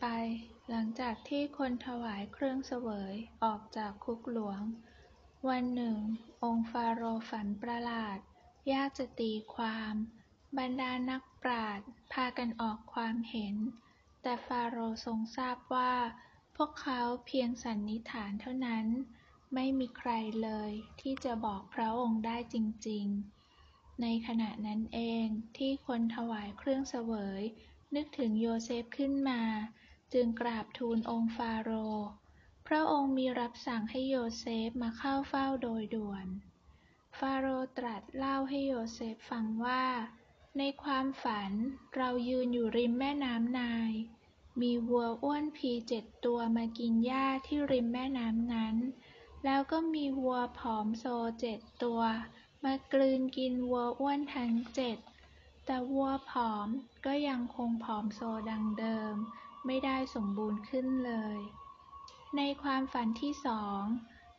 ไป หลังจากที่คนถวายเครื่องเสวยออกจากคุกหลวง วันหนึ่ง องค์ฟาโรห์ฝันประหลาด ยากจะตีความ บรรดานักปราชญ์พากันออกความเห็น แต่ฟาโรห์ทรงทราบว่า พวกเขาเพียงสันนิษฐานเท่านั้น ไม่มีใครเลยที่จะบอกพระองค์ได้จริง ๆ ในขณะนั้นเองที่คนถวายเครื่องเสวยนึกถึงโยเซฟขึ้นมา จึงกราบทูลองค์ฟาโรห์พระองค์มีรับสั่งให้โยเซฟมาเข้าเฝ้าโดยด่วน ฟาโรห์ตรัสเล่าให้โยเซฟฟังว่า ในความฝันเรายืนอยู่ริมแม่น้ำไนล์ มีวัวอ้วนพีเจ็ดตัวมากินหญ้าที่ริมแม่น้ำนั้น แล้วก็มีวัวผอมโซเจ็ดตัว มากลืนกินวัวอ้วนทั้งเจ็ดแต่วัวผอมก็ยังคงผอมโซดังเดิม ไม่ได้สมบูรณ์ขึ้นเลย ในความฝันที่สอง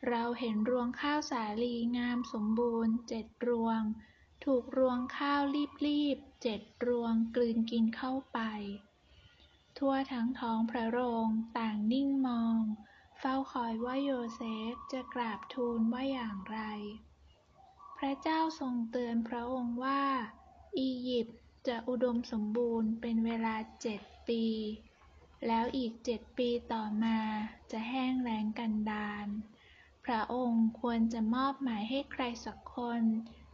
เราเห็นรวงข้าวสาลีงามสมบูรณ์เจ็ดรวง ถูกรวงข้าวรีบๆเจ็ดรวงกลืนกินเข้าไป ทั่วทั้งท้องพระโรงต่างนิ่งมอง เฝ้าคอยว่าโยเซฟจะกราบทูลว่าอย่างไร พระเจ้าทรงเตือนพระองค์ว่า อียิปต์จะอุดมสมบูรณ์เป็นเวลาเจ็ดปี แล้วอีกเจ็ดปีต่อมาจะแห้งแล้งกันดารพระองค์ควรจะมอบหมายให้ใครสักคน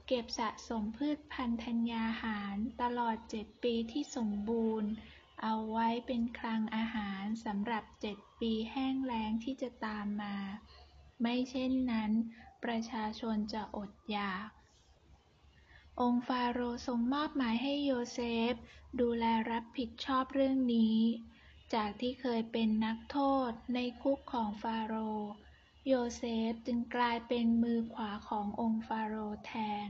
เก็บสะสมพืชพันธัญญาหารตลอดเจ็ดปีที่สมบูรณ์ เอาไว้เป็นคลังอาหารสำหรับเจ็ดปีแห้งแล้งที่จะตามมา ไม่เช่นนั้น ประชาชนจะอดอยากองค์ฟาโรห์ทรงมอบหมายให้โยเซฟ ดูแลรับผิดชอบเรื่องนี้ จากที่เคยเป็นนักโทษในคุกของฟาโรห์ โยเซฟจึงกลายเป็นมือขวาขององค์ฟาโรห์แทน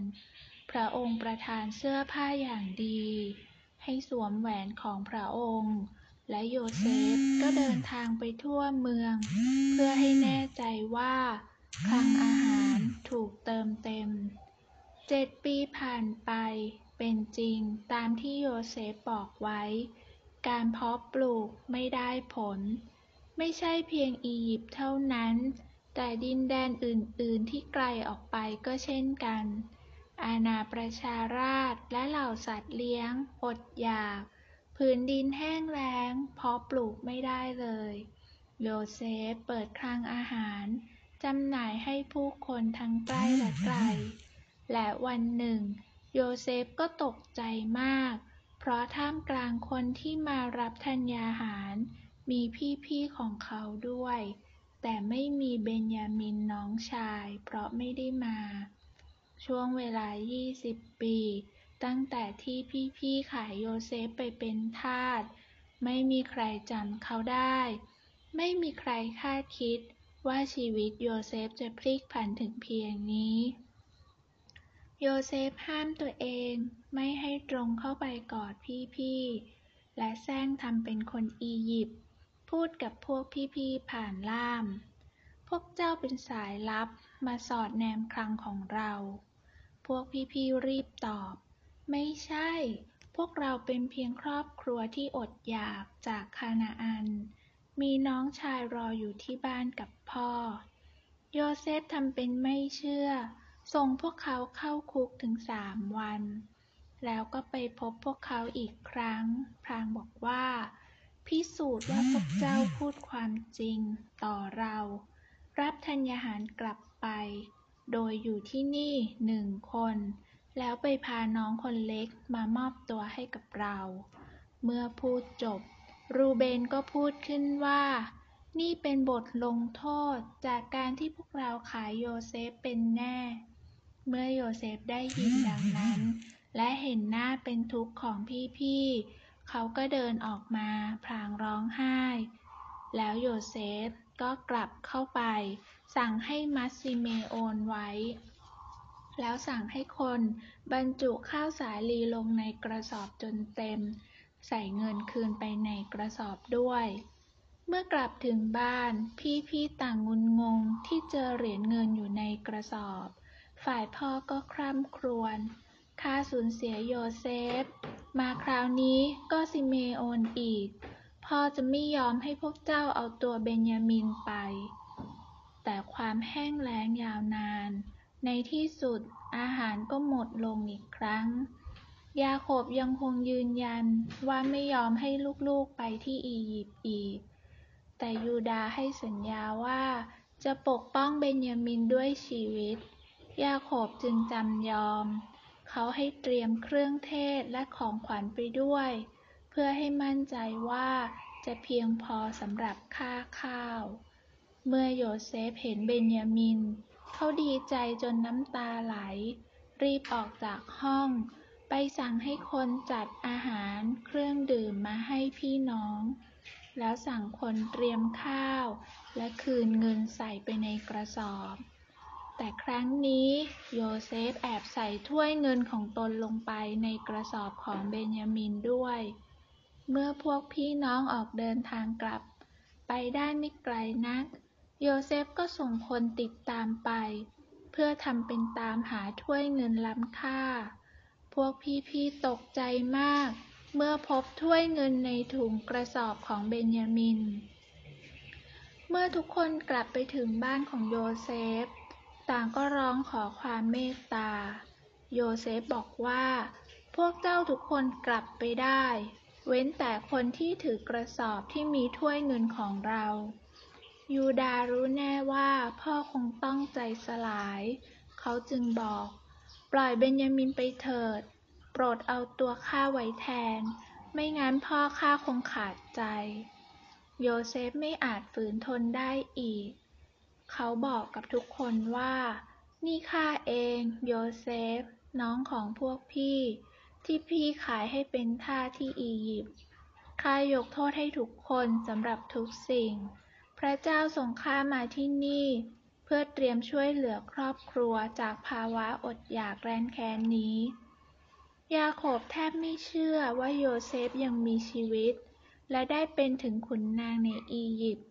พระองค์ประทานเสื้อผ้าอย่างดี ให้สวมแหวนของพระองค์ และโยเซฟก็เดินทางไปทั่วเมือง เพื่อให้แน่ใจว่าคลังอาหารถูกเติมเต็ม เจ็ดปีผ่านไปเป็นจริงตามที่โยเซฟบอกไว้ การเพาะปลูกไม่ได้ผล ไม่ใช่เพียงอียิปต์เท่านั้น แต่ดินแดนอื่น ๆ ที่ไกลออกไปก็เช่นกัน อาณาประชาราษฎร์และเหล่าสัตว์เลี้ยง อดอยากผืนดินแห้งแล้ง เพาะปลูกไม่ได้เลย โยเซฟเปิดคลังอาหารจำหน่ายให้ผู้คนทั้งใกล้และไกล และวันหนึ่ง โยเซฟก็ตกใจมาก เพราะท่ามกลางคนที่มารับธัญญาหาร มีพี่ ๆ ของเขาด้วย แต่ไม่มีเบนยามินน้องชาย เพราะไม่ได้มา ช่วงเวลา 20 ปี ตั้งแต่ที่พี่ ๆ ขายโยเซฟไปเป็นทาส ไม่มีใครจำเขาได้ ไม่มีใครคาดคิดว่าชีวิตโยเซฟจะพลิกผันถึงเพียงนี้ โยเซฟห้ามตัวเองไม่ให้ตรงเข้าไปกอดพี่ๆ และแซงทำเป็นคนอียิปต์พูดกับพวกพี่ๆ ผ่านล่าม พวกเจ้าเป็นสายลับมาสอดแนมคลังของเรา พวกพี่ๆ รีบตอบ ไม่ใช่ พวกเราเป็นเพียงครอบครัวที่อดอยากจากคานาอัน มีน้องชายรออยู่ที่บ้านกับพ่อ โยเซฟทำเป็นไม่เชื่อ ส่งพวกเขาเข้าคุกถึงสามวัน แล้วก็ไปพบพวกเขาอีกครั้งพลางบอกว่า พิสูจน์ว่าพวกเจ้าพูดความจริงต่อเรา รับธัญญาหารกลับไป โดยอยู่ที่นี่หนึ่งคน แล้วไปพาน้องคนเล็กมามอบตัวให้กับเรา เมื่อพูดจบ รูเบนก็พูดขึ้นว่านี่เป็นบทลงโทษจากการที่พวกเราขายโยเซฟเป็นแน่ เมื่อโยเซฟได้ยินดังนั้น และเห็นหน้าเป็นทุกข์ของพี่ๆ เขาก็เดินออกมาพลางร้องไห้ แล้วโยเซฟก็กลับเข้าไป สั่งให้มัดซิเมโอนไว้ แล้วสั่งให้คนบรรจุข้าวสาลีลงในกระสอบจนเต็ม ใส่เงินคืนไปในกระสอบด้วย เมื่อกลับถึงบ้านพี่ๆต่างงุนงงที่เจอเหรียญเงินอยู่ในกระสอบ ฝ่ายพ่อก็คร่ำครวญข้าสูญเสียโยเซฟ มาคราวนี้ก็ซิเมโอนอีก พ่อจะไม่ยอมให้พวกเจ้าเอาตัวเบนยามินไป แต่ความแห้งแล้งยาวนาน ในที่สุดอาหารก็หมดลงอีกครั้ง ยาโคบยังคงยืนยันว่าไม่ยอมให้ลูกๆไปที่อียิปต์อีก แต่ยูดาให้สัญญาว่าจะปกป้องเบนยามินด้วยชีวิต ยาโคบจึงจำยอม เขาให้เตรียมเครื่องเทศและของขวัญไปด้วย เพื่อให้มั่นใจว่าจะเพียงพอสำหรับค่าข้าว เมื่อโยเซฟเห็นเบนยามิน เขาดีใจจนน้ำตาไหล รีบออกจากห้อง ไปสั่งให้คนจัดอาหารเครื่องดื่มมาให้พี่น้อง แล้วสั่งคนเตรียมข้าว และคืนเงินใส่ไปในกระสอบ แต่ครั้งนี้โยเซฟแอบใส่ถ้วยเงินของตนลงไปในกระสอบของเบนยามินด้วย เมื่อพวกพี่น้องออกเดินทางกลับ ไปได้ไม่ไกลนัก โยเซฟก็ส่งคนติดตามไป เพื่อทำเป็นตามหาถ้วยเงินล้ำค่า พวกพี่ๆตกใจมาก เมื่อพบถ้วยเงินในถุงกระสอบของเบนยามิน เมื่อทุกคนกลับไปถึงบ้านของโยเซฟ ต่างก็ร้องขอความเมตตา โยเซฟบอกว่า พวกเจ้าทุกคนกลับไปได้ เว้นแต่คนที่ถือกระสอบที่มีถ้วยเงินของเรา ยูดาห์รู้แน่ว่าพ่อคงต้องใจสลาย เขาจึงบอก ปล่อยเบนยามินไปเถิด โปรดเอาตัวข้าไว้แทน ไม่งั้นพ่อข้าคงขาดใจ โยเซฟไม่อาจฝืนทนได้อีก เขาบอกกับทุกคนว่า นี่ข้าเอง โยเซฟ น้องของพวกพี่ ที่พี่ขายให้เป็นทาสที่อียิปต์ ข้ายกโทษให้ทุกคนสำหรับทุกสิ่ง พระเจ้าส่งข้ามาที่นี่ เพื่อเตรียมช่วยเหลือครอบครัวจากภาวะอดอยากแร้นแค้นนี้ ยาโคบแทบไม่เชื่อว่าโยเซฟยังมีชีวิต และได้เป็นถึงขุนนางในอียิปต์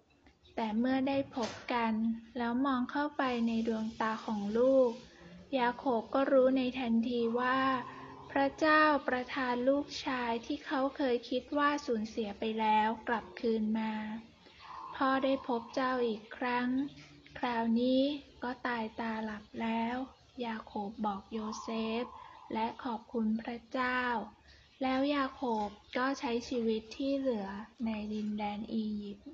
แต่เมื่อได้พบกัน แล้วมองเข้าไปในดวงตาของลูก ยาโคบก็รู้ในทันทีว่า พระเจ้าประทานลูกชายที่เขาเคยคิดว่าสูญเสียไปแล้วกลับคืนมา พ่อได้พบเจ้าอีกครั้ง คราวนี้ก็ตายตาหลับแล้ว ยาโคบบอกโยเซฟ และขอบคุณพระเจ้า แล้วยาโคบก็ใช้ชีวิตที่เหลือในดินแดนอียิปต์